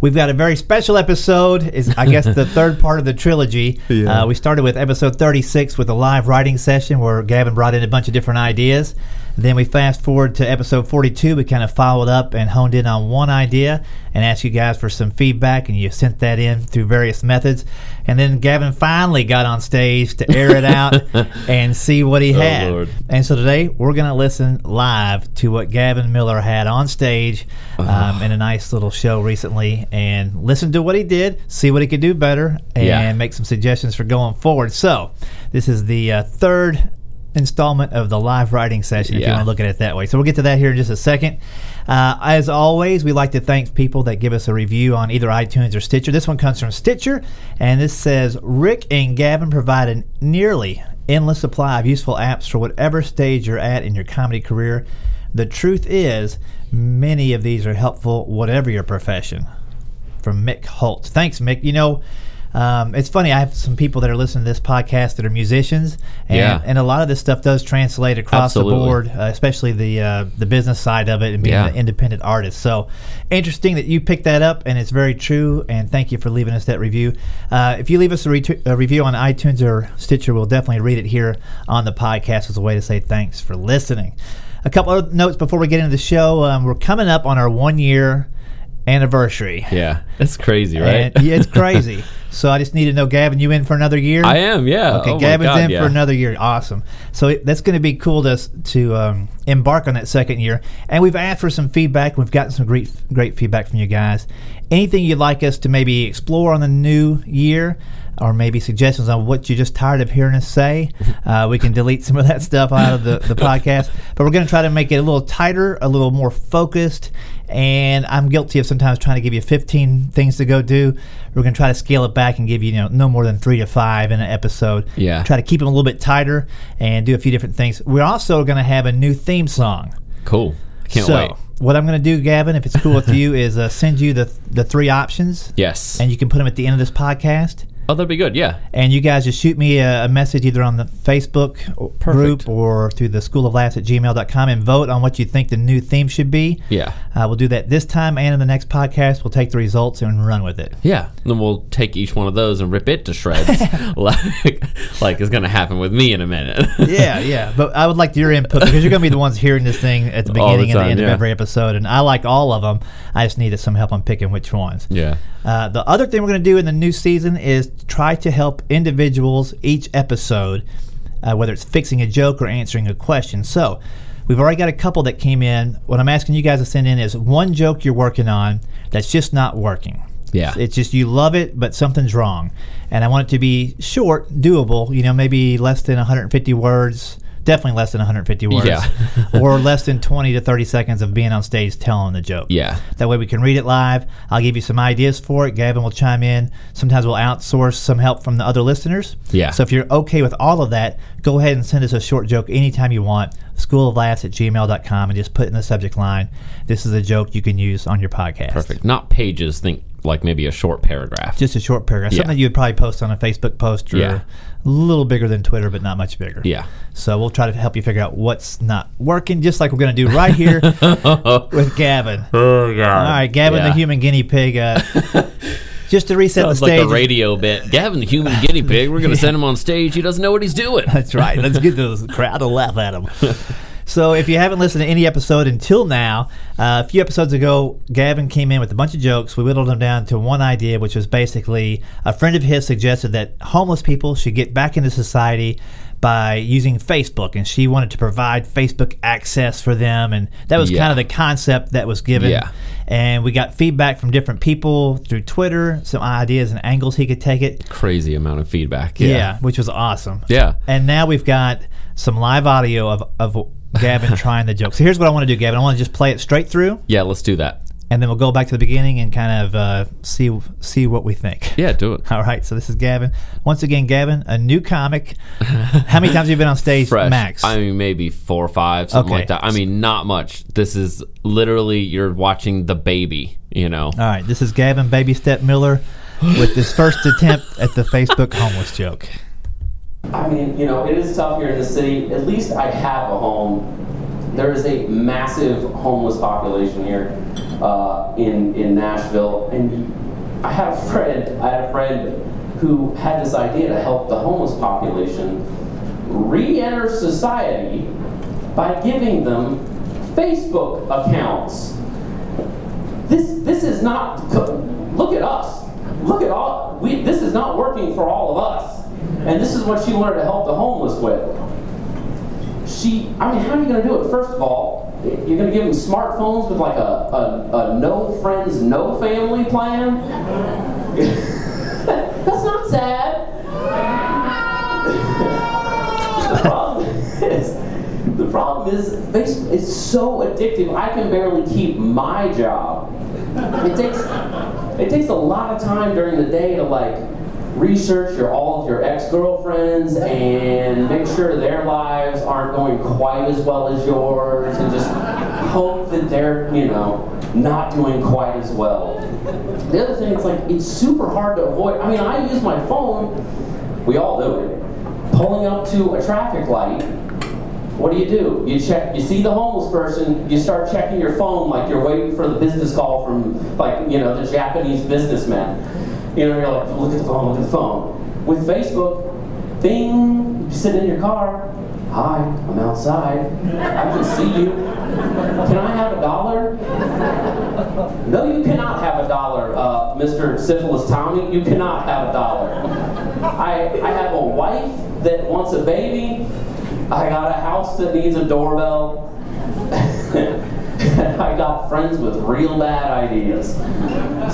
we've got a very special episode. Is I guess the third part of the trilogy. Yeah. Uh, we started with episode 36 with a live writing session where Gavin brought in a bunch of different ideas. Then we fast forward to episode 42. We kind of followed up and honed in on one idea and asked you guys for some feedback, and you sent that in through various methods. And then Gavin finally got on stage to air it out and see what he had. Lord. And so today we're going to listen live to what Gavin Miller had on stage um, in a nice little show recently and listen to what he did, see what he could do better, and Yeah. make some suggestions for going forward. So this is the uh, third installment of the live writing session, if you want to look at it that way. So we'll get to that here in just a second. Uh, as always, we like to thank people that give us a review on either iTunes or Stitcher. This one comes from Stitcher, and this says Rick and Gavin provide a nearly endless supply of useful apps for whatever stage you're at in your comedy career. The truth is, many of these are helpful, whatever your profession from Mick Holt. Thanks, Mick. You know, um, it's funny. I have some people that are listening to this podcast that are musicians, and, Yeah. and a lot of this stuff does translate across Absolutely. the board, uh, especially the uh, the business side of it and being Yeah. an independent artist. So interesting that you picked that up, and it's very true. And thank you for leaving us that review. Uh, if you leave us a, a review on iTunes or Stitcher, we'll definitely read it here on the podcast as a way to say thanks for listening. A couple of notes before we get into the show. Um, we're coming up on our one year anniversary. Yeah, that's crazy, right? And, yeah, it's crazy. so I just need to know, Gavin, you in for another year? I am, yeah. Okay, Oh Gavin's God, in yeah. for another year. Awesome. So it, that's going to be cool to to um, embark on that second year. And we've asked for some feedback. We've gotten some great great feedback from you guys. Anything you'd like us to maybe explore on the new year, or maybe suggestions on what you're just tired of hearing us say, uh, we can delete some of that stuff out of the, the podcast. But we're going to try to make it a little tighter, a little more focused. And I'm guilty of sometimes trying to give you 15 things to go do. We're going to try to scale it back and give you, you know, no more than three to five in an episode. Yeah. Try to keep them a little bit tighter and do a few different things. We're also going to have a new theme song. Cool. Can't so, wait. what I'm going to do, Gavin, if it's cool with you, is uh, send you the the three options, Yes. and you can put them at the end of this podcast. Oh, that'd be good. Yeah. And you guys just shoot me a, a message either on the Facebook group or through the School of Laughs at gmail.com and vote on what you think the new theme should be. Yeah. Uh, we'll do that this time and in the next podcast. We'll take the results and run with it. Yeah. Then we'll take each one of those and rip it to shreds, like like is going to happen with me in a minute. yeah, yeah. But I would like your input because you're going to be the ones hearing this thing at the All the beginning and the time, end of every episode. And I like all of them. I just needed some help on picking which ones. yeah. Uh, the other thing we're going to do in the new season is try to help individuals each episode, uh, whether it's fixing a joke or answering a question. So we've already got a couple that came in. What I'm asking you guys to send in is one joke you're working on that's just not working. Yeah. It's just you love it, but something's wrong. And I want it to be short, doable, you know, maybe less than 150 words. Definitely less than 150 words. Yeah. or less than 20 to 30 seconds of being on stage telling the joke. Yeah. That way we can read it live. I'll give you some ideas for it. Gavin will chime in. Sometimes we'll outsource some help from the other listeners. Yeah. So if you're okay with all of that, go ahead and send us a short joke anytime you want. School of Laughs at gmail.com and just put in the subject line, this is a joke you can use on your podcast. Perfect. Not pages. Think like maybe a short paragraph. Just a short paragraph. Yeah. Something you would probably post on a Facebook post or Yeah. a little bigger than Twitter, but not much bigger. yeah. So we'll try to help you figure out what's not working, just like we're going to do right here with Gavin. Oh god. All right, Gavin, the human guinea pig. Uh, just to reset Sounds the like a radio bit. Gavin, the human guinea pig. We're going to send him on stage. He doesn't know what he's doing. That's right. Let's get the crowd to laugh at him. So, if you haven't listened to any episode until now, uh, a few episodes ago, Gavin came in with a bunch of jokes. We whittled them down to one idea, which was basically a friend of his suggested that homeless people should get back into society by using Facebook, and she wanted to provide Facebook access for them, and that was Yeah. kind of the concept that was given. Yeah. And we got feedback from different people through Twitter, some ideas and angles he could take it. Crazy amount of feedback. Yeah, Yeah. which was awesome. Yeah. And now we've got some live audio of, of Gavin trying the joke. So here's what I want to do, Gavin. I want to just play it straight through. Yeah, let's do that. and then we'll go back to the beginning and kind of uh, see see what we think. Yeah, do it. All right. So this is Gavin. Once again, Gavin, a new comic. How many times have you been on stage, Fresh. Max? I mean, maybe four or five, something Okay. like that. I mean, not much. This is literally you're watching the baby. You know. All right. This is Gavin Baby Step Miller with his first attempt at the Facebook homeless joke. I mean, you know, it is tough here in the city. At least I have a home. There is a massive homeless population here uh, in in Nashville, and I had a friend. I had a friend who had this idea to help the homeless population re-enter society by giving them Facebook accounts. This this is not. Look at us. Look at all. We this is not working for all of us. And this is what she wanted to help the homeless with. She, I mean, how are you going to do it? First of all, you're going to give them smartphones with like a, a, a no friends, no family plan? That's not sad. the problem is, the problem is, Facebook is so addictive. I can barely keep my job. It takes, it takes a lot of time during the day to like research your all of your ex-girlfriends and make sure their lives aren't going quite as well as yours and just hope that they're, you know, not doing quite as well. The other thing is like it's super hard to avoid. I mean, I use my phone, we all do it, pulling up to a traffic light. What do you do? You check, you see the homeless person, you start checking your phone like you're waiting for the business call from like, you know, the Japanese businessman. You know, you're like, look at the phone, look at the phone. With Facebook, bing, you sit in your car. Hi, I'm outside. I can see you. Can I have a dollar? No, you cannot have a dollar, uh, Mr. Syphilis Tommy. You cannot have a dollar. I, I have a wife that wants a baby. I got a house that needs a doorbell. I got friends with real bad ideas.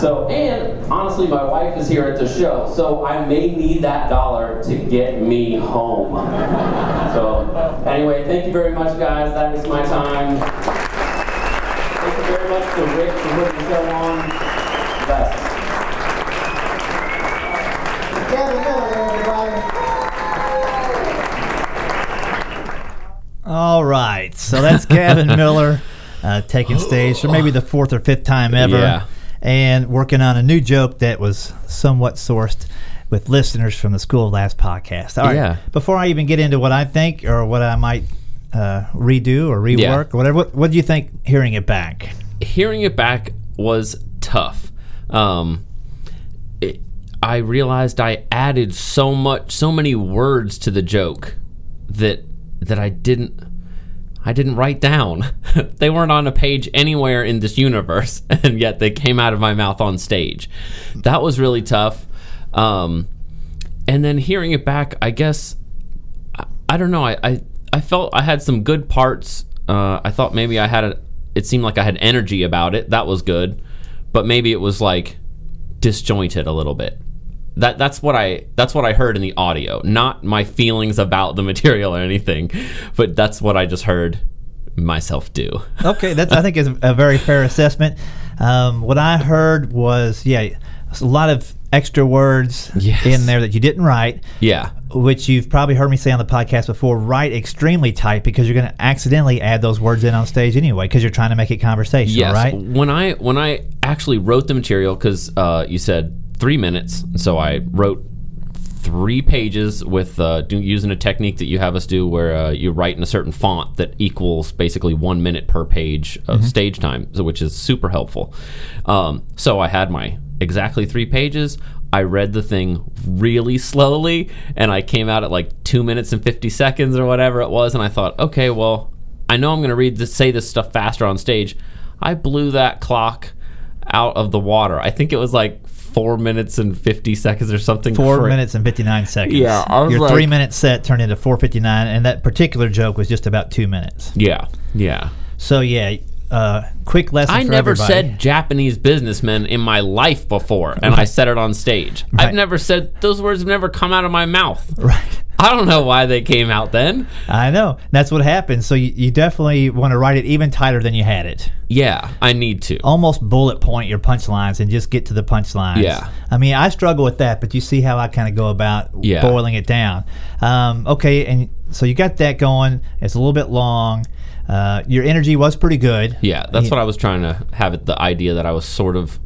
So, and honestly, my wife is here at the show, so I may need that dollar to get me home. So, anyway, thank you very much, guys. That is my time. Thank you very much to Rick for putting the show on. Best. Gavin Miller, everybody. All right. So that's Gavin Miller uh, taking stage for maybe the fourth or fifth time ever. Yeah. And working on a new joke that was somewhat sourced with listeners from the School of Laughs podcast. All right. Yeah. Before I even get into what I think or what I might uh, redo or rework Yeah. or whatever, what, what do you think hearing it back? hearing it back was tough. Um, it, I realized I added so much, so many words to the joke that that I didn't, I didn't write down. they weren't on a page anywhere in this universe, and yet they came out of my mouth on stage. That was really tough. Um, and then hearing it back, I guess I, I don't know. I, I I felt I had some good parts. Uh, I thought maybe I had a. It seemed like I had energy about it. That was good, but maybe it was like disjointed a little bit. That that's what I that's what I heard in the audio, not my feelings about the material or anything, but that's what I just heard myself do. Okay, that's I think is a very fair assessment. Um, what I heard was yeah, a lot of extra words Yes. in there that you didn't write. Yeah, which you've probably heard me say on the podcast before, write extremely tight because you're going to accidentally add those words in on stage anyway because you're trying to make it conversational, yes. right? When I when I actually wrote the material, because uh, you said three minutes, so I wrote three pages with uh, do, using a technique that you have us do, where uh, you write in a certain font that equals basically one minute per page of stage time, so, which is super helpful. Um, so I had my exactly three pages. I read the thing really slowly, and I came out at like two minutes and fifty seconds or whatever it was, and I thought, okay, well, I know I'm going to read this, say this stuff faster on stage. I blew that clock out of the water. I think it was like four minutes and fifty seconds or something. Four cra- minutes and 59 seconds. Yeah, I was Your like- three minute set turned into 459, and that particular joke was just about two minutes. Yeah, yeah. So, yeah, uh, quick lesson I for never everybody. said Japanese businessmen in my life before, and I said it on stage. I've never said those words. Have never come out of my mouth. Right. I don't know why they came out then. I know. That's what happens. So you, you definitely want to write it even tighter than you had it. Yeah, I need to. Almost bullet point your punchlines and just get to the punchlines. Yeah. I mean, I struggle with that, but you see how I kind of go about Yeah. boiling it down. Um, okay, and so you got that going. It's a little bit long. Uh, your energy was pretty good. Yeah, that's what I was trying to have it the idea that I was sort of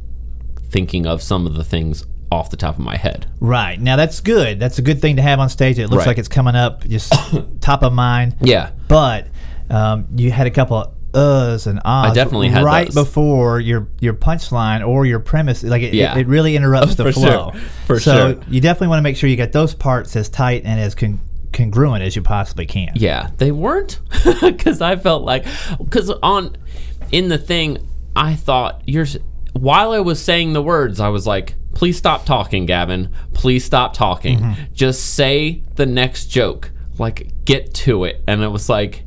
thinking of some of the things off the top of my head. Right. Now that's good. That's a good thing to have on stage. It looks Right. like it's coming up just top of mind. Yeah. But um, you had a couple of uhs and ahs. I definitely had right those. before your your punchline or your premise. Like it, Yeah. it, it really interrupts the flow. Sure. For so sure. you definitely want to make sure you get those parts as tight and as con- congruent as you possibly can. Yeah, they weren't because I felt like because on in the thing I thought you're while I was saying the words I was like please stop talking Gavin. Please stop talking. Mm-hmm. just say the next joke. Like get to it. And it was like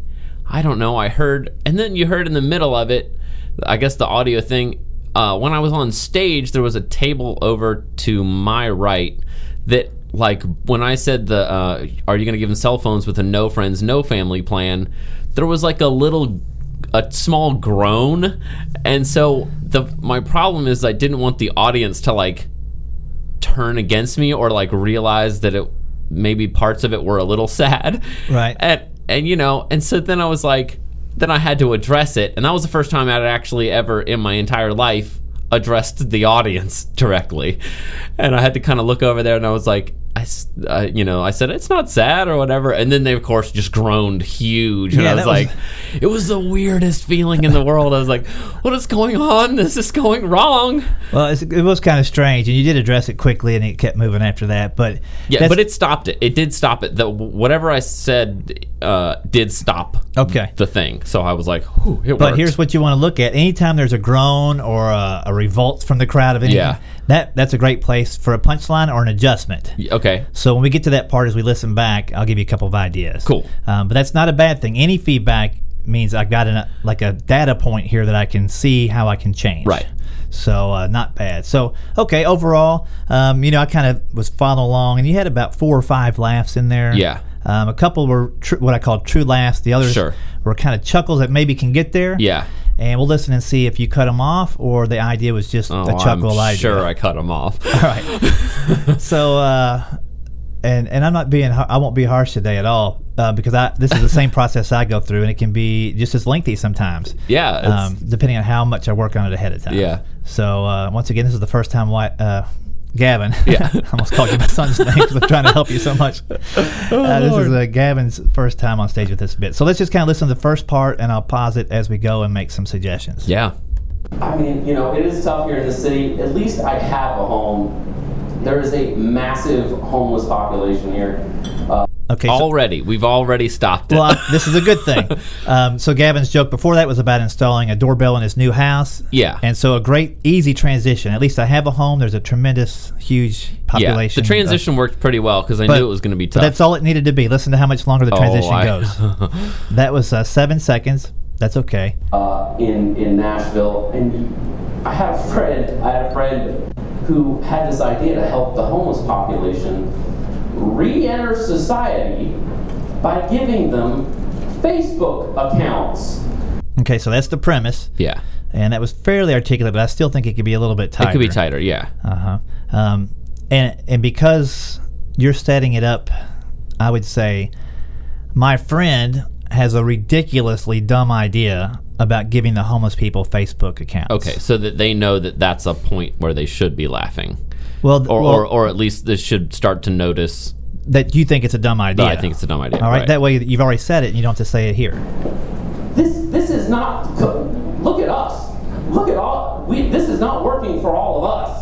I don't know. I heard and then you heard in the middle of it I guess the audio thing uh, when I was on stage there was a table over to my right that like when I said the uh, are you going to give them cell phones with a no friends no family plan? There was like a little a small groan. And so the my problem is I didn't want the audience to like turn against me or like realize that it maybe parts of it were a little sad. Right. and and you know and so then I was like then I had to address it. And that was the first time I'd actually ever in my entire life addressed the audience directly. And I had to kind of look over there and I was like I, uh, you know, I said it's not sad or whatever, and then they of course just groaned huge, and Yeah, I was that was- like, it was the weirdest feeling in the world. I was like, what is going on? This is going wrong. Well, it's, it was kind of strange, and you did address it quickly, and it kept moving after that. But Yeah, that's- but it stopped it. It did stop it. The whatever I said uh, did stop. Okay. The thing. So I was like, Whew, it But worked. here's what you want to look at. Anytime there's a groan or a, a revolt from the crowd of anything, Yeah. That that's a great place for a punchline or an adjustment. okay. So when we get to that part, as we listen back, I'll give you a couple of ideas. Cool. Um, but that's not a bad thing. Any feedback means I've got an, like a data point here that I can see how I can change. Right. So uh, not bad. So okay, overall, um, you know, I kind of was following along, and you had about four or five laughs in there. Yeah. Um, a couple were tr- what I call true laughs. The others Sure. were kind of chuckles that maybe can get there. Yeah. And we'll listen and see if you cut them off or the idea was just Oh, a chuckle I'm idea. sure I cut him off. All right. so, uh, and and I'm not being I won't be harsh today at all uh, because I this is the same process I go through and it can be just as lengthy sometimes. Yeah, Um, depending on how much I work on it ahead of time. Yeah. So uh, once again, this is the first time. Why, uh, Gavin. Yeah. I almost called you my son's name because I'm trying to help you so much. Oh, Uh, this is uh, Gavin's first time on stage with this bit. So let's just kind of listen to the first part and I'll pause it as we go and make some suggestions. yeah. I mean, you know, it is tough here in the city. At least I have a home. There is a massive homeless population here. Uh, Okay. so- Already, we've already stopped it. Well, I- this is a good thing. Um, so Gavin's joke before that was about installing a doorbell in his new house. Yeah. And so a great, easy transition. At least I have a home. There's a tremendous, huge population. yeah, population. the transition worked pretty well because I But- knew it was going to be But tough. that's all it needed to be. Listen to how much longer the Oh, transition I- goes. that was uh, seven seconds. That's okay. uh, in in Nashville, and I had a friend. I had a friend who had this idea to help the homeless population re-enter society by giving them Facebook accounts. Okay, so that's the premise. yeah, And that was fairly articulate, but I still think it could be a little bit tighter. it could be tighter. Yeah, Uh huh. Um, and and because you're setting it up, I would say, my friend has a ridiculously dumb idea about giving the homeless people Facebook accounts. okay, so that they know that that's a point where they should be laughing, Well, th- or well, or, or at least this should start to notice that you think it's a dumb idea. I think it's a dumb idea. All right, right. that way you've already said it, and you don't have to say it here. This this is not. Look at us. Look at all. We. This is not working for all of us.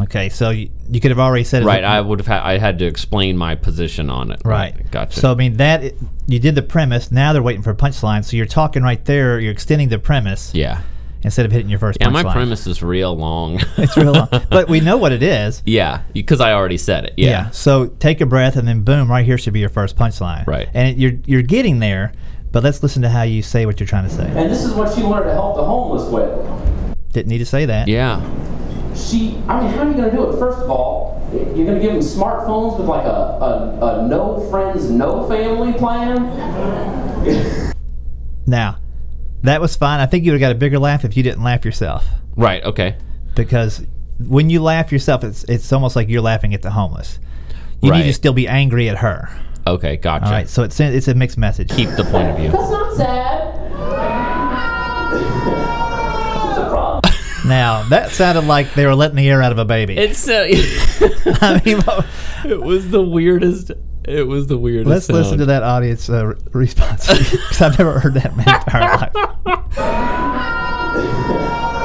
Okay, so you, you could have already said it. Right, I would have. Ha- I had to explain my position on it. Right. Gotcha. So I mean that you did the premise. Now they're waiting for a punchline. So you're talking right there. You're extending the premise yeah, instead of hitting your first yeah. punchline. My premise is real long. It's real long, but we know what it is. yeah, because I already said it. Yeah. So take a breath and then boom, right here should be your first punchline. Right. And it, you're you're getting there, but let's listen to how you say what you're trying to say. And this is what she wanted to help the homeless with. Didn't need to say that. Yeah. She. I mean, how are you going to do it? First of all, You're gonna give them smartphones with like a, a, a no friends, no family plan? Now, that was fine. I think you would have got a bigger laugh if you didn't laugh yourself. Right. Okay. Because when you laugh yourself, it's it's almost like you're laughing at the homeless. You need to still be angry at her. Okay. Gotcha. All right, so it's it's a mixed message. Keep the point of view. That's not sad. Now that sounded like they were letting the air out of a baby. It's uh, I mean, it was the weirdest. It was the weirdest. let's listen to that audience uh, response because I've never heard that in my entire life.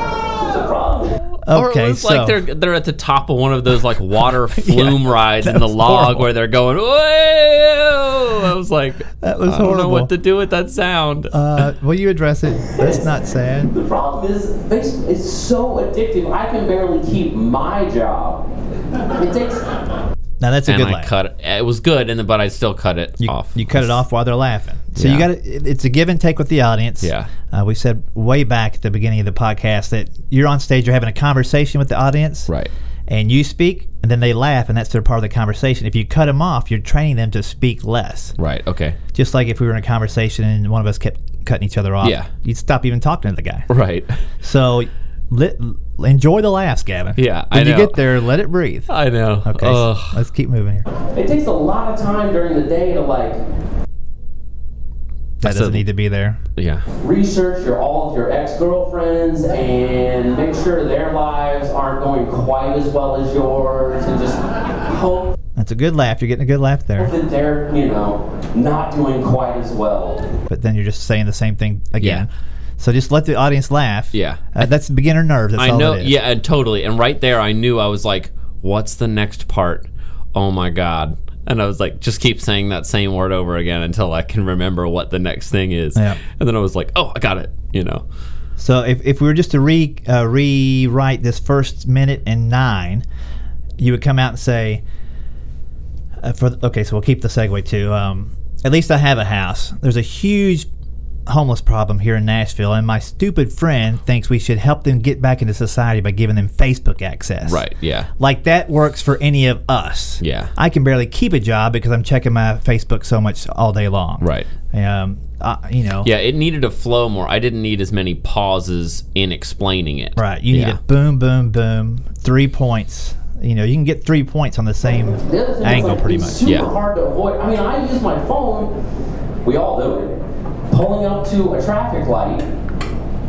It's problem. Okay, it was so like they're they're at the top of one of those like water flume rides in the log horrible. where they're going. Whoa! I was like, That was I don't know what to do with that sound. uh, will you address it? That's not sad. The problem is, Facebook is so addictive. I can barely keep my job. It takes. Now that's a and good I laugh. cut it. It was good, and then but I still cut it you, off. you cut it off while they're laughing. So you got to It's a give and take with the audience. Yeah. Uh, we said way back at the beginning of the podcast that you're on stage, you're having a conversation with the audience. Right. And you speak, and then they laugh, and that's their part of the conversation. If you cut them off, you're training them to speak less. Right. Okay. Just like if we were in a conversation and one of us kept cutting each other off, Yeah. you'd stop even talking to the guy. Right. So let, enjoy the laughs, Gavin. Yeah, When I you know. get there, let it breathe. I know. Okay, so Ugh. let's keep moving here. It takes a lot of time during the day to like That doesn't a- need to be there. yeah. research your all of your ex-girlfriends and make sure their lives aren't going quite as well as yours and just hope That's a good laugh. You're getting a good laugh there. that they're, you know, not doing quite as well. But then you're just saying the same thing again. Yeah. So just let the audience laugh. Yeah. Uh, that's beginner nerve. That's I all know. it is. Yeah, and totally. And right there, I knew I was like, "What's the next part?" Oh my god! And I was like, just keep saying that same word over again until I can remember what the next thing is. Yeah. And then I was like, "Oh, I got it." You know. So if, if we were just to re uh, rewrite this first minute and nine, you would come out and say, uh, for okay, so we'll keep the segue too. Um, at least I have a house. There's a huge homeless problem here in Nashville, and my stupid friend thinks we should help them get back into society by giving them Facebook access. Right. Yeah. Like that works for any of us. Yeah. I can barely keep a job because I'm checking my Facebook so much all day long. Right. Um, uh, you know. Yeah. It needed to flow more. I didn't need as many pauses in explaining it. Right. You need Yeah. it boom, boom, boom, three points. You know, you can get three points on the same The angle like, pretty it's much. super Yeah. hard to avoid. I mean, I use my phone. We all do it. Pulling up to a traffic light.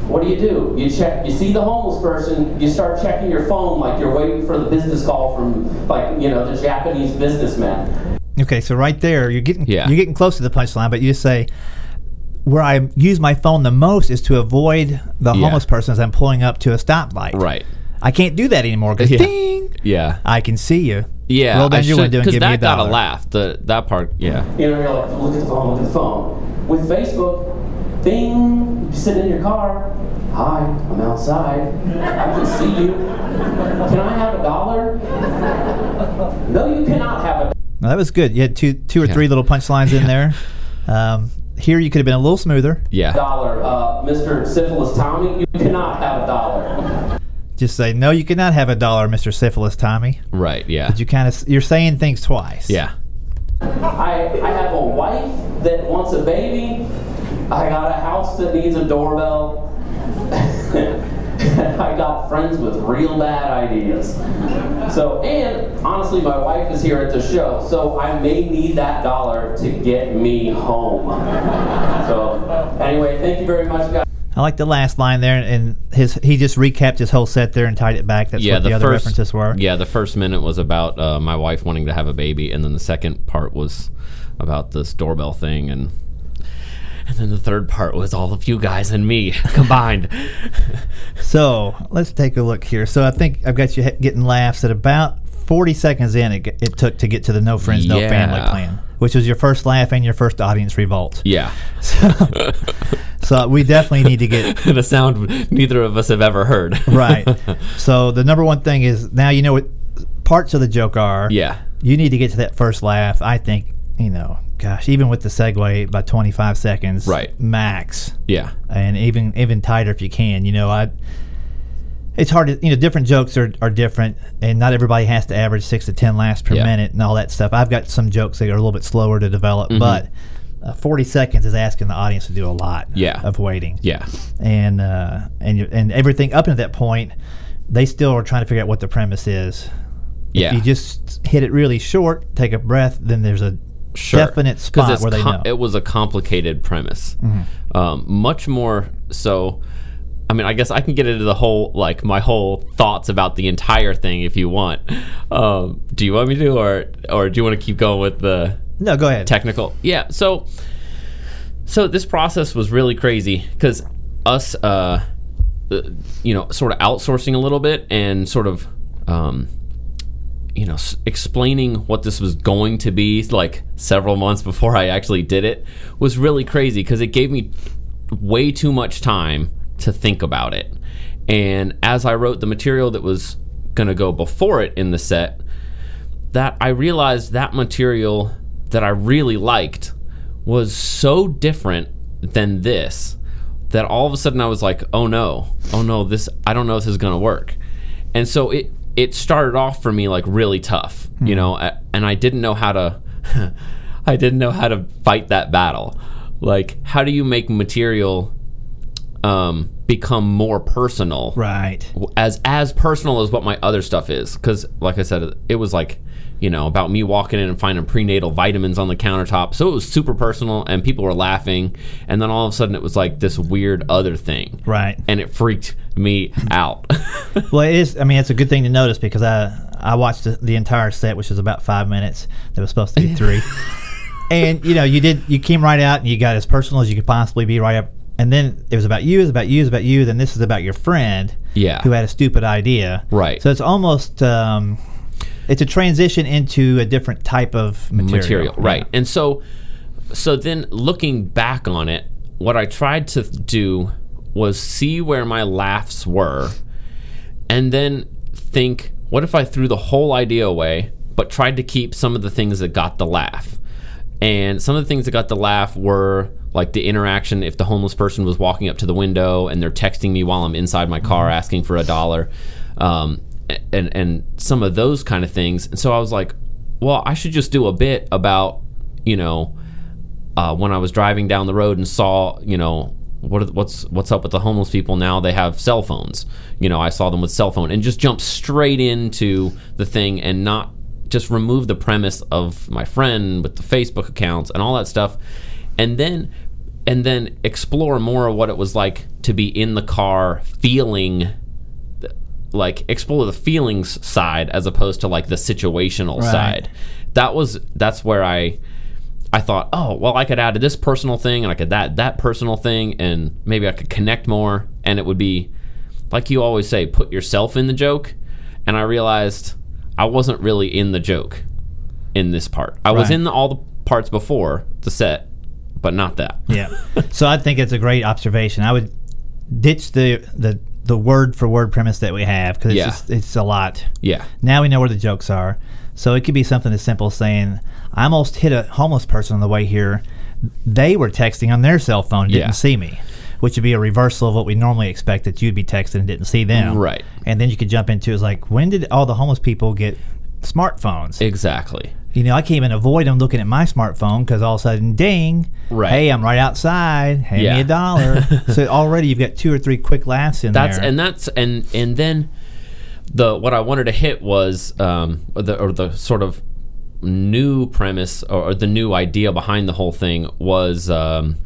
What do you do? You check. You see the homeless person. You start checking your phone like you're waiting for the business call from, like you know, the Japanese businessman. Okay, so right there, you're getting Yeah. you're getting close to the punchline, but you just say where I use my phone the most is to avoid the Yeah. homeless person as I'm pulling up to a stoplight. Right. I can't do that anymore because Yeah. ding, Yeah. I can see you. Yeah. Roll down I your should- window and give me a that got dollar. a laugh. The that part. Yeah. You know, you're like, look at the phone, look at the phone. With Facebook, ding, you sit in your car. Hi, I'm outside. I can see you. Can I have a dollar? No, you cannot have a Now, that was good. You had two two or Yeah. three little punchlines in there. Um, here you could have been a little smoother. Yeah. dollar. Uh, Mr. Syphilis Tommy, you cannot have a dollar. Just say no. You cannot have a dollar, Mister Syphilis Tommy. Right. Yeah. But you kind of you're saying things twice. Yeah. I, I have a wife that wants a baby. I got a house that needs a doorbell. I got friends with real bad ideas. So, and honestly, my wife is here at the show, so I may need that dollar to get me home. So, anyway, thank you very much, guys. I like the last line there, and his he just recapped his whole set there and tied it back. That's yeah, what the, the, other first references were. Yeah, the first minute was about uh, my wife wanting to have a baby, and then the second part was about this doorbell thing, and and then the third part was all of you guys and me combined. So let's take a look here. So I think I've got you getting laughs at about 40 seconds in. It, it took to get to the no friends, no family plan, which was your first laugh and your first audience revolt. yeah, So we definitely need to get the sound neither of us have ever heard. right. So the number one thing is now you know what parts of the joke are. Yeah, You need to get to that first laugh. I think you know. Gosh, even with the segue, by 25 seconds, Right. max. yeah, and even even tighter if you can. You know, I it's hard to you know different jokes are, are different and not everybody has to average six to ten laughs per Yeah. minute and all that stuff i've got some jokes that are a little bit slower to develop Mm-hmm. but uh, 40 seconds is asking the audience to do a lot Yeah. of waiting Yeah. and uh, and and everything up until that point they still are trying to figure out what the premise is Yeah. if you just hit it really short take a breath then there's a Sure. definite spot where they com- know Mm-hmm. It was a complicated premise. Um, much more so. I mean, I guess I can get into the whole, like, my whole thoughts about the entire thing if you want. Um, do you want me to, or or do you want to keep going with the no go ahead technical? Yeah. So, so this process was really crazy because us, uh, uh, you know, sort of outsourcing a little bit and sort of, um, you know, s- explaining what this was going to be like several months before I actually did it was really crazy because it gave me way too much time to think about it. And as I wrote the material that was going to go before it in the set, that I realized that material that I really liked was so different than this that all of a sudden I was like, "Oh no. Oh no, this I don't know if this is going to work." And so it it started off for me like really tough, you hmm. know, and I didn't know how to I didn't know how to fight that battle. Like, how do you make material um, become more personal? right as as personal as what my other stuff is because like i said it was like you know about me walking in and finding prenatal vitamins on the countertop so it was super personal and people were laughing and then all of a sudden it was like this weird other thing right and it freaked me out Well, it is. I mean, it's a good thing to notice because I I watched the, the entire set, which was about five minutes. That was supposed to be three, and you know, you did you came right out and you got as personal as you could possibly be right up. And then it was about you, it was about you, it was about you. Then this is about your friend, Yeah. who had a stupid idea, Right. So it's almost um, it's a transition into a different type of material, material, right Yeah. and so so then looking back on it what i tried to do was see where my laughs were and then think what if i threw the whole idea away but tried to keep some of the things that got the laugh and some of the things that got the laugh were like the interaction if the homeless person was walking up to the window and they're texting me while I'm inside my car asking for a dollar, um, and and some of those kind of things. And so I was like, well, I should just do a bit about you know uh, when I was driving down the road and saw you know what what's what's up with the homeless people now? They have cell phones. You know I saw them with cell phone and just jump straight into the thing and not just remove the premise of my friend with the Facebook accounts and all that stuff. And then and then explore more of what it was like to be in the car feeling like explore the feelings side as opposed to like the situational Right. side. That was that's where i i thought oh well i could add to this personal thing and i could that that personal thing and maybe i could connect more. And it would be like you always say put yourself in the joke. And i realized i wasn't really in the joke in this part. I was in the, all the parts before the set but not that Yeah. so I think it's a great observation. I would ditch the the, the word for word premise that we have because it's, Yeah. just, it's a lot. yeah Now we know where the jokes are. So it could be something as simple as saying, I almost hit a homeless person on the way here. They were texting on their cell phone, didn't Yeah. see me, which would be a reversal of what we normally expect that you'd be texting and didn't see them. Right. And then you could jump into is like, when did all the homeless people get smartphones? exactly you know, I can't even avoid them looking at my smartphone because all of a sudden, ding, Right. hey, I'm right outside. Hand me a dollar. so already you've got two or three quick laughs in that's there. and that's and and then the what I wanted to hit was um or the or the sort of new premise or, or the new idea behind the whole thing was um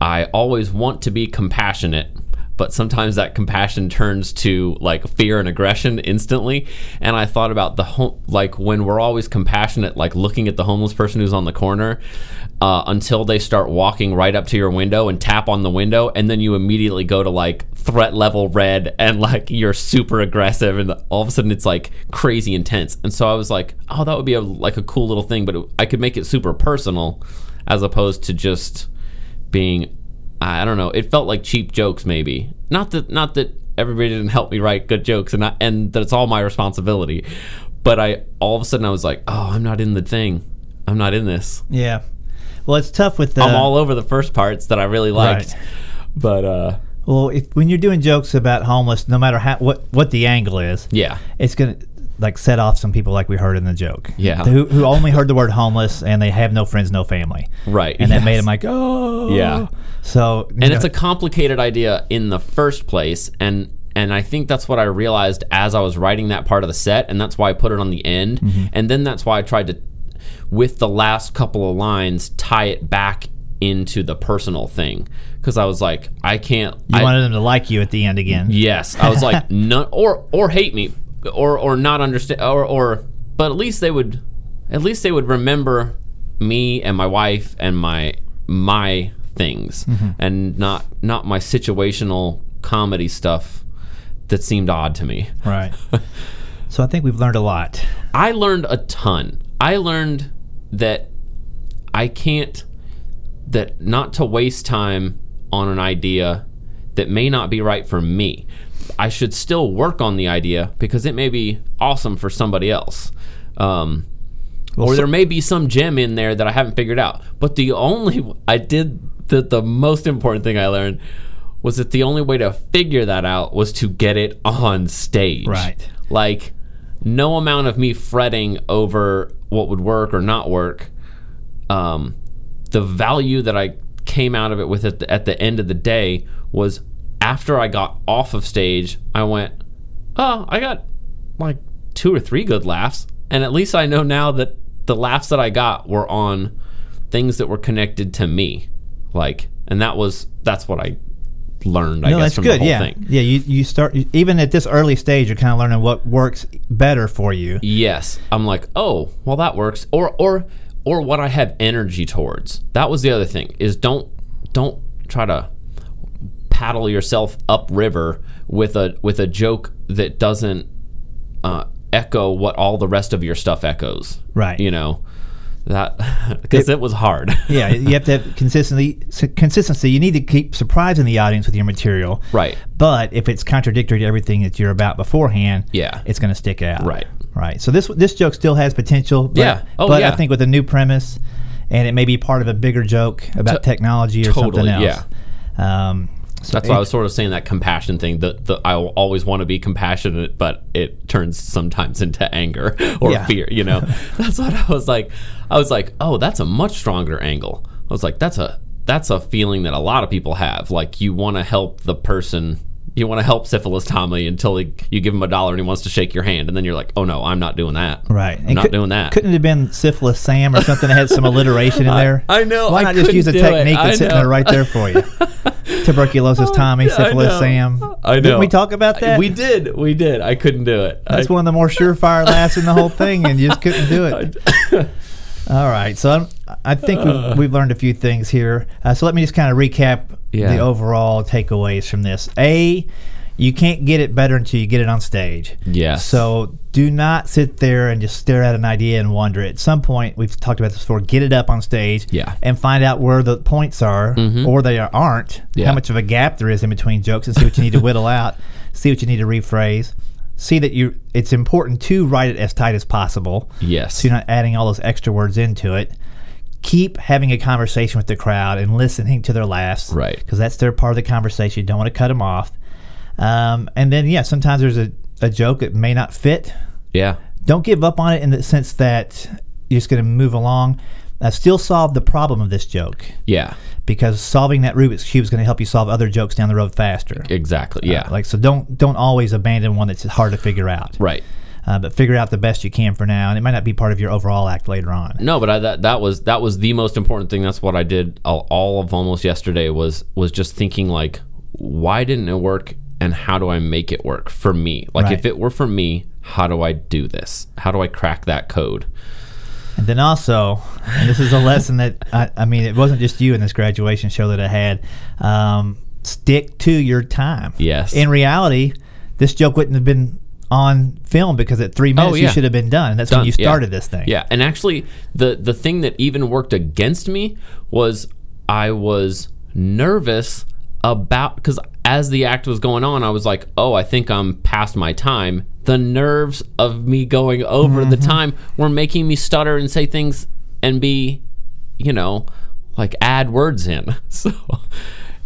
I always want to be compassionate but sometimes that compassion turns to like fear and aggression instantly. And i thought about the home like when we're always compassionate like looking at the homeless person who's on the corner uh, until they start walking right up to your window and tap on the window and then you immediately go to like threat level red and like you're super aggressive and all of a sudden it's like crazy intense. And so i was like oh that would be a like a cool little thing but it, i could make it super personal as opposed to just being I don't know. It felt like cheap jokes, maybe. Not that not that everybody didn't help me write good jokes, and I, and that it's all my responsibility. But I all of a sudden I was like, oh, I'm not in the thing. I'm not in this. yeah. Well, it's tough with the. I'm all over the first parts that I really liked, Right. but uh, Well, if, when you're doing jokes about homeless, no matter how what what the angle is, Yeah. it's gonna like set off some people like we heard in the joke. Yeah. who, who only heard the word homeless and they have no friends, no family. Right. and that made yes. them like, oh, Yeah. So and it's a complicated idea in the first place and and I think that's what I realized as I was writing that part of the set and that's why I put it on the end Mm-hmm. and then that's why I tried to with the last couple of lines tie it back into the personal thing cuz I was like I can't you I, wanted them to like you at the end again. Yes, I was like, no, or or hate me, or or not understand, or or, but at least they would, at least they would remember me and my wife and my my things, Mm-hmm. and not not my situational comedy stuff that seemed odd to me. Right. so I think we've learned a lot. I learned a ton. I learned that I can't that not to waste time on an idea that may not be right for me. I should still work on the idea because it may be awesome for somebody else. Um, or so- there may be some gem in there that I haven't figured out. But the only I did the the most important thing I learned was that the only way to figure that out was to get it on stage. Right. Like no amount of me fretting over what would work or not work. Um, the value that I came out of it with at the, at the end of the day was after I got off of stage, I went, oh, I got like two or three good laughs. And at least I know now that the laughs that I got were on things that were connected to me. Like, and that was, that's what I learned, I no, guess, that's from good. the whole yeah, thing. yeah. You you start even at this early stage, you're kind of learning what works better for you. Yes, I'm like, oh, well, that works. Or or or what I have energy towards. That was the other thing is don't don't try to paddle yourself upriver with a with a joke that doesn't uh, echo what all the rest of your stuff echoes. Right. You know that because it, was hard. yeah, you have to have consistency. Consistency. You need to keep surprising the audience with your material. Right. But if it's contradictory to everything that you're about beforehand, Yeah. it's going to stick out. Right. Right. So this this joke still has potential. But, Yeah. Oh, but yeah. I think with a new premise, and it may be part of a bigger joke about To- technology or totally, something else. Yeah. Um, so That's why I was sort of saying that compassion thing. That the, I always want to be compassionate, but it turns sometimes into anger or Yeah. fear. You know, that's what I was like. I was like, oh, that's a much stronger angle. I was like, that's a that's a feeling that a lot of people have. Like you want to help the person. You want to help syphilis Tommy until he, you give him a dollar and he wants to shake your hand, and then you're like, "Oh no, I'm not doing that. Right. I'm And not could- doing that." Couldn't it have been syphilis Sam or something that had some alliteration in there? I know, Why I not just use a couldn't do it. technique that's sitting there right there for you? Tuberculosis Tommy, syphilis. Sam. I know. Didn't we talk about that? We did. We did. I couldn't do it. That's I, one of the more surefire laughs in the whole thing, and you just couldn't do it. All right, so I'm, I think we've, we've learned a few things here. Uh, so let me just kind of recap Yeah. the overall takeaways from this. A, you can't get it better until you get it on stage. Yes. So do not sit there and just stare at an idea and wonder. At some point, we've talked about this before. Get it up on stage. Yeah. And find out where the points are, mm-hmm. or they aren't. Yeah. How much of a gap there is in between jokes, and see what you need to whittle out. See what you need to rephrase. See that you. It's important to write it as tight as possible. Yes. So you're not adding all those extra words into it. Keep having a conversation with the crowd and listening to their laughs. Right. Because that's their part of the conversation. You don't want to cut them off. Um, and then, yeah, sometimes there's a, a joke that may not fit. yeah. Don't give up on it in the sense that you're just going to move along. Uh, still solve the problem of this joke Yeah. because solving that Rubik's cube is going to help you solve other jokes down the road faster. Exactly. Yeah. Uh, like so, don't don't always abandon one that's hard to figure out. right. Uh, but figure out the best you can for now, and it might not be part of your overall act later on. No, but I, that that was that was the most important thing. That's what I did all, all of almost yesterday was was just thinking like, why didn't it work, and how do I make it work for me? Like Right. if it were for me, how do I do this? How do I crack that code? And then also, and this is a lesson that I, I mean, it wasn't just you in this graduation show that I had. Um, stick to your time. Yes. In reality, this joke wouldn't have been on film because at three minutes oh, you Oh, yeah. should have been done. That's when Done, you yeah. started this thing. Yeah, and actually, the the thing that even worked against me was I was nervous about because as the act was going on, I was like, "Oh, I think I'm past my time." The nerves of me going over the mm-hmm. time were making me stutter and say things and be, you know, like add words in. So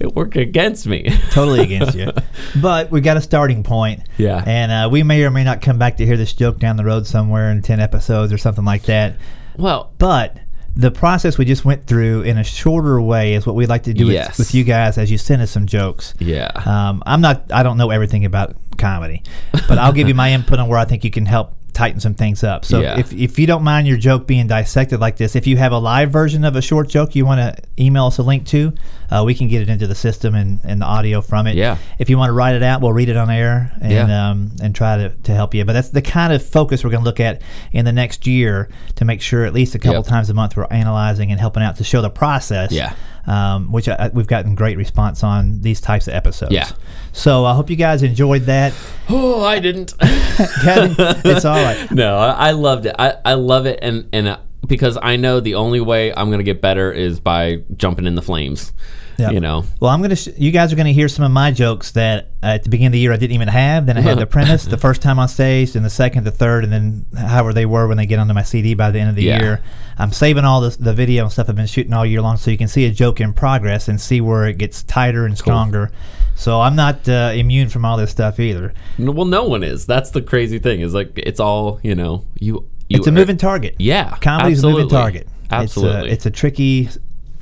it worked against me. totally against you. But we got a starting point. Yeah. And uh, we may or may not come back to hear this joke down the road somewhere in 10 episodes or something like that. well, But the process we just went through in a shorter way is what we'd like to do Yes. with, with you guys as you send us some jokes. yeah. Um, I'm not, I don't know everything about comedy, but I'll give you my input on where I think you can help tighten some things up. So Yeah. if, if you don't mind your joke being dissected like this, if you have a live version of a short joke you want to email us a link to, uh, we can get it into the system and, and the audio from it. Yeah. If you want to write it out, we'll read it on air and Yeah. um, and try to, to help you. But that's the kind of focus we're going to look at in the next year to make sure at least a couple Yep. times a month we're analyzing and helping out to show the process. Yeah. Um, which I, we've gotten great response on these types of episodes. Yeah. So I hope you guys enjoyed that. oh, I didn't. Gavin, it's all right. no, I, I loved it. I, I love it, and and uh, because I know the only way I'm gonna get better is by jumping in the flames. Yep. You know. Well, I'm gonna. Sh- you guys are gonna hear some of my jokes that uh, at the beginning of the year I didn't even have. Then I had the premise the first time on stage, and the second, the third, and then however they were when they get onto my CD by the end of the Yeah. year. I'm saving all this, the video and stuff I've been shooting all year long, so you can see a joke in progress and see where it gets tighter and stronger. So I'm not uh, immune from all this stuff either. Well, no one is. That's the crazy thing. Is like it's all you know. You. you It's a moving target. Yeah, comedy's a moving target. Absolutely. It's a, it's a tricky.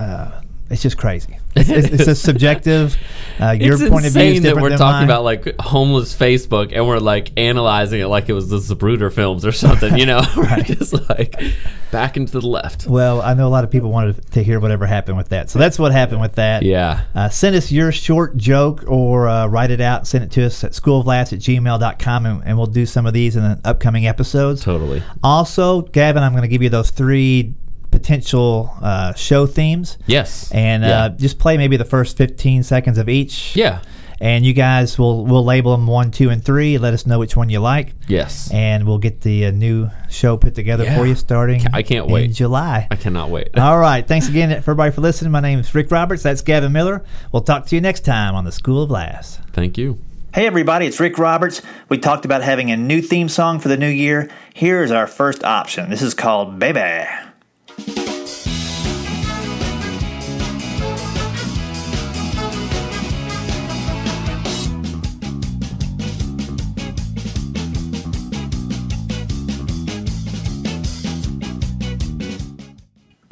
Uh, it's just crazy. It's, it's, it's a subjective. Uh, your it's point of view is insane that we're talking mine. about like homeless Facebook and we're like analyzing it like it was the Zapruder films or something. You know, we're just like back into the left. Well, I know a lot of people wanted to hear whatever happened with that. So that's what happened with that. Yeah. Uh, send us your short joke or uh, write it out. Send it to us at schooloflaughs at gmail.com and, and we'll do some of these in the upcoming episodes. Totally. Also, Gavin, I'm going to give you those three potential uh, show themes. Yes. And Yeah. uh, just play maybe the first 15 seconds of each. yeah. And you guys will will label them one, two, and three. Let us know which one you like. Yes. And we'll get the uh, new show put together Yeah. for you starting I can't in wait. July. I cannot wait. All right. Thanks again for everybody for listening. My name is Rick Roberts. That's Gavin Miller. We'll talk to you next time on the School of Laughs. Thank you. Hey, everybody. It's Rick Roberts. We talked about having a new theme song for the new year. Here is our first option. This is called Baby.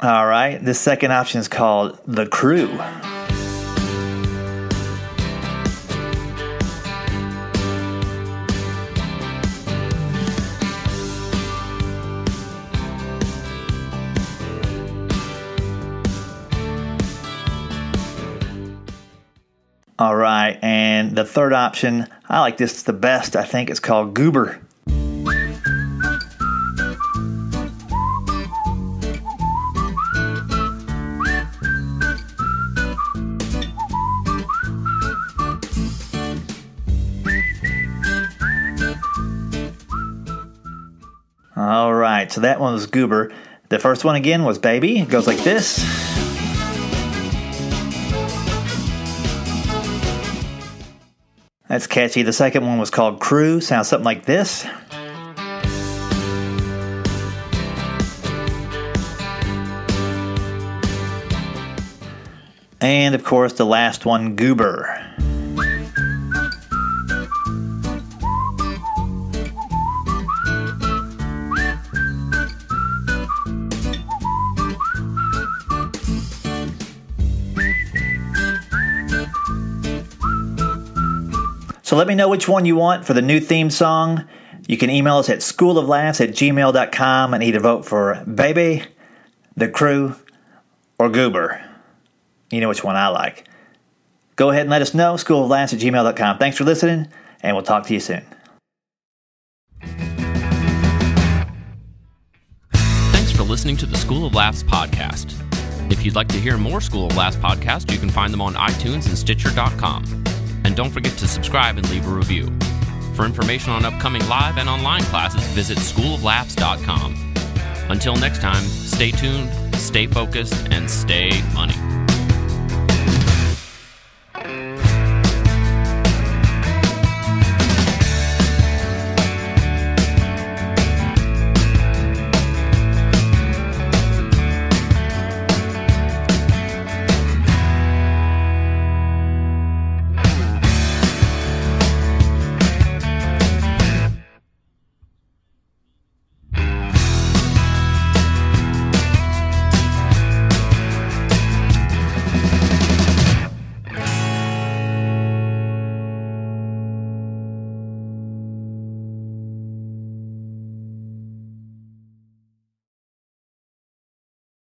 All right. the second option is called The Crew. All right, and the third option, I like this the best. I think it's called Goober. So that one was Goober. The first one again was Baby. It goes like this. That's catchy. The second one was called Crew. Sounds something like this. And of course, the last one, Goober. Let me know which one you want for the new theme song. You can email us at schooloflaughs at gmail.com and either vote for Baby, The Crew, or Goober. You know which one I like. Go ahead and let us know, schooloflaughs at gmail.com. Thanks for listening, and we'll talk to you soon. Thanks for listening to the School of Laughs podcast. If you'd like to hear more School of Laughs podcasts, you can find them on iTunes and Stitcher.com. Don't forget to subscribe and leave a review. For information on upcoming live and online classes, visit schooloflaughs.com. Until next time, stay tuned, stay focused, and stay funny.